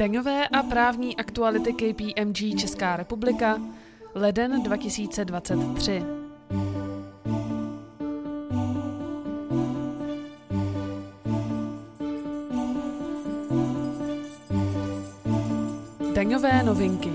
Daňové a právní aktuality KPMG Česká republika, leden 2023. Daňové novinky.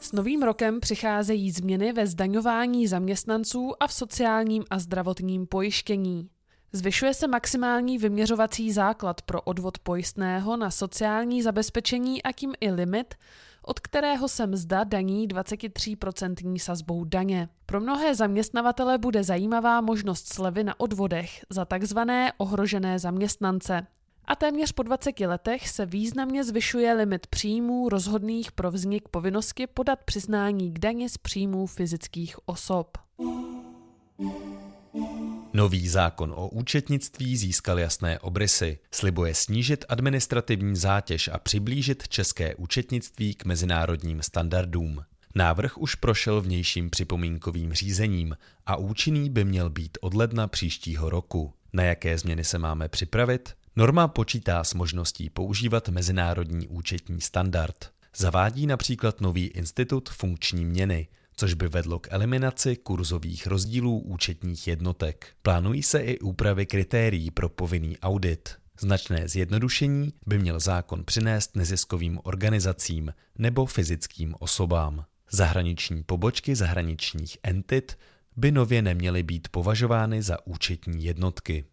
S novým rokem přicházejí změny ve zdaňování zaměstnanců a v sociálním a zdravotním pojištění. Zvyšuje se maximální vyměřovací základ pro odvod pojistného na sociální zabezpečení a tím i limit, od kterého se mzda daní 23% sazbou daně. Pro mnohé zaměstnavatele bude zajímavá možnost slevy na odvodech za takzvané ohrožené zaměstnance. A téměř po 20 letech se významně zvyšuje limit příjmů rozhodných pro vznik povinnosti podat přiznání k dani z příjmů fyzických osob. Nový zákon o účetnictví získal jasné obrysy. Slibuje snížit administrativní zátěž a přiblížit české účetnictví k mezinárodním standardům. Návrh už prošel vnějším připomínkovým řízením a účinný by měl být od ledna příštího roku. Na jaké změny se máme připravit? Norma počítá s možností používat mezinárodní účetní standard. Zavádí například nový institut funkční měny, což by vedlo k eliminaci kurzových rozdílů účetních jednotek. Plánují se i úpravy kritérií pro povinný audit. Značné zjednodušení by měl zákon přinést neziskovým organizacím nebo fyzickým osobám. Zahraniční pobočky zahraničních entit by nově neměly být považovány za účetní jednotky.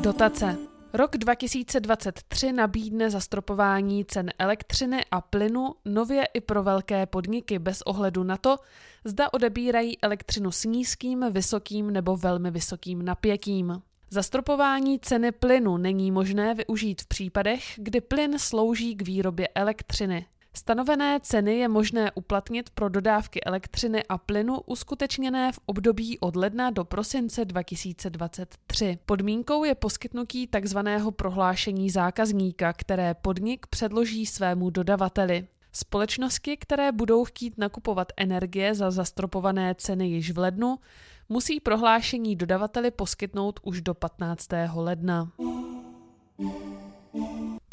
Dotace. Rok 2023 nabídne zastropování cen elektřiny a plynu nově i pro velké podniky bez ohledu na to, zda odebírají elektřinu s nízkým, vysokým nebo velmi vysokým napětím. Zastropování ceny plynu není možné využít v případech, kdy plyn slouží k výrobě elektřiny. Stanovené ceny je možné uplatnit pro dodávky elektřiny a plynu uskutečněné v období od ledna do prosince 2023. Podmínkou je poskytnutí tzv. prohlášení zákazníka, které podnik předloží svému dodavateli. Společnosti, které budou chtít nakupovat energie za zastropované ceny již v lednu, musí prohlášení dodavateli poskytnout už do 15. ledna.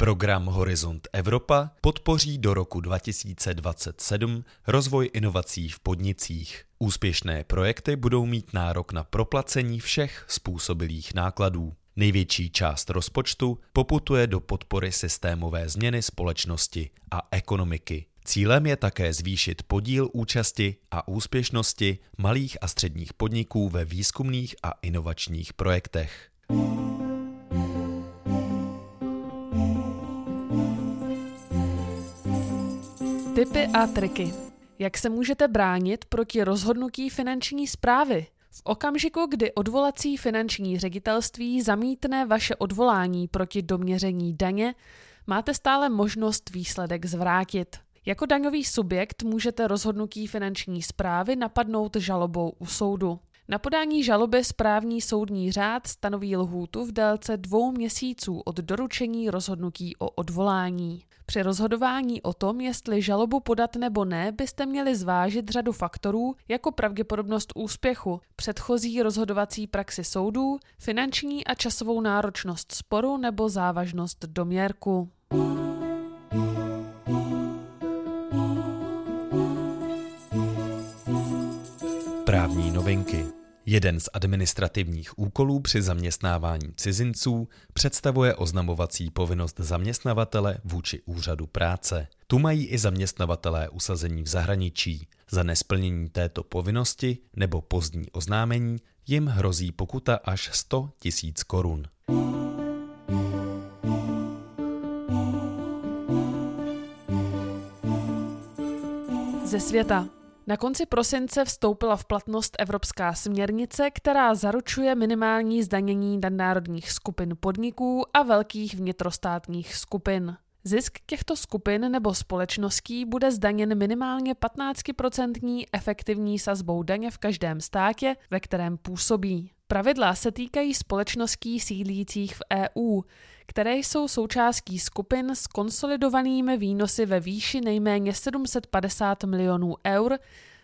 Program Horizont Evropa podpoří do roku 2027 rozvoj inovací v podnicích. Úspěšné projekty budou mít nárok na proplacení všech způsobilých nákladů. Největší část rozpočtu poputuje do podpory systémové změny společnosti a ekonomiky. Cílem je také zvýšit podíl účasti a úspěšnosti malých a středních podniků ve výzkumných a inovačních projektech. Tipy a triky. Jak se můžete bránit proti rozhodnutí finanční zprávy? V okamžiku, kdy odvolací finanční ředitelství zamítne vaše odvolání proti doměření daně, máte stále možnost výsledek zvrátit. Jako daňový subjekt můžete rozhodnutí finanční zprávy napadnout žalobou u soudu. Na podání žaloby správní soudní řád stanoví lhůtu v délce dvou měsíců od doručení rozhodnutí o odvolání. Při rozhodování o tom, jestli žalobu podat nebo ne, byste měli zvážit řadu faktorů, jako pravděpodobnost úspěchu, předchozí rozhodovací praxi soudů, finanční a časovou náročnost sporu nebo závažnost doměrku. Právní novinky Jeden z administrativních úkolů při zaměstnávání cizinců představuje oznamovací povinnost zaměstnavatele vůči úřadu práce. Tu mají i zaměstnavatelé usazení v zahraničí. Za nesplnění této povinnosti nebo pozdní oznámení jim hrozí pokuta až 100 tisíc korun. Ze světa. Na konci prosince vstoupila v platnost evropská směrnice, která zaručuje minimální zdanění nadnárodních skupin podniků a velkých vnitrostátních skupin. Zisk těchto skupin nebo společností bude zdaněn minimálně 15% efektivní sazbou daně v každém státě, ve kterém působí. Pravidla se týkají společností sídlících v EU, které jsou součástí skupin s konsolidovanými výnosy ve výši nejméně 750 milionů eur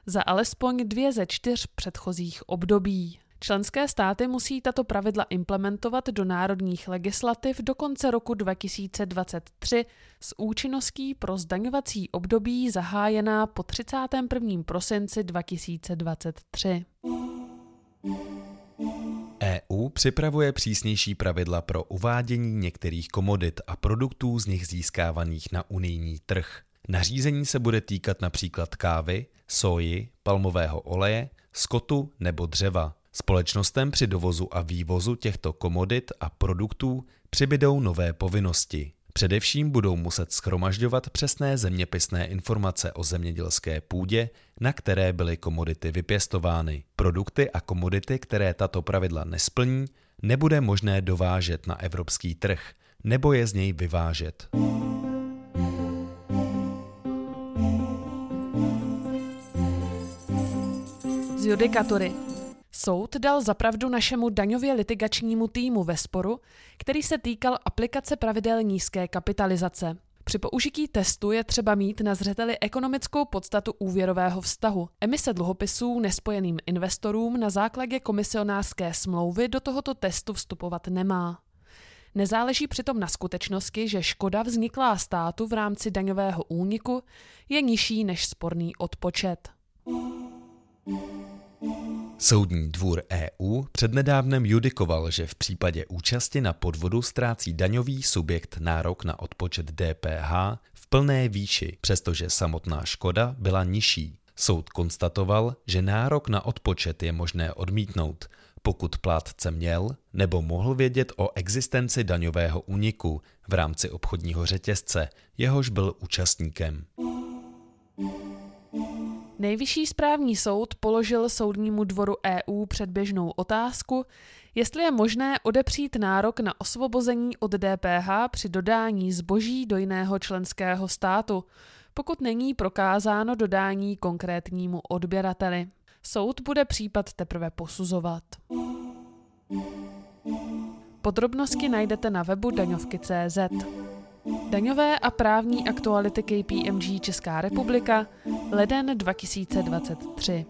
za alespoň dvě ze čtyř předchozích období. Členské státy musí tato pravidla implementovat do národních legislativ do konce roku 2023 s účinností pro zdaňovací období zahájená po 31. prosinci 2023. EU připravuje přísnější pravidla pro uvádění některých komodit a produktů z nich získávaných na unijní trh. Nařízení se bude týkat například kávy, soji, palmového oleje, skotu nebo dřeva. Společnostem při dovozu a vývozu těchto komodit a produktů přibydou nové povinnosti. Především budou muset schromažďovat přesné zeměpisné informace o zemědělské půdě, na které byly komodity vypěstovány. Produkty a komodity, které tato pravidla nesplní, nebude možné dovážet na evropský trh nebo je z něj vyvážet. Z judikatury. Soud dal zapravdu našemu daňově litigačnímu týmu ve sporu, který se týkal aplikace pravidel nízké kapitalizace. Při použití testu je třeba mít na zřeteli ekonomickou podstatu úvěrového vztahu. Emise dluhopisů nespojeným investorům na základě komisionářské smlouvy do tohoto testu vstupovat nemá. Nezáleží přitom na skutečnosti, že škoda vzniklá státu v rámci daňového úniku je nižší než sporný odpočet. Soudní dvůr EU přednedávnem judikoval, že v případě účasti na podvodu ztrácí daňový subjekt nárok na odpočet DPH v plné výši, přestože samotná škoda byla nižší. Soud konstatoval, že nárok na odpočet je možné odmítnout, pokud plátce měl nebo mohl vědět o existenci daňového úniku v rámci obchodního řetězce, jehož byl účastníkem. Nejvyšší správní soud položil Soudnímu dvoru EU předběžnou otázku, jestli je možné odepřít nárok na osvobození od DPH při dodání zboží do jiného členského státu, pokud není prokázáno dodání konkrétnímu odběrateli. Soud bude případ teprve posuzovat. Podrobnosti najdete na webu daňovky.cz. Daňové a právní aktuality KPMG Česká republika, leden 2023.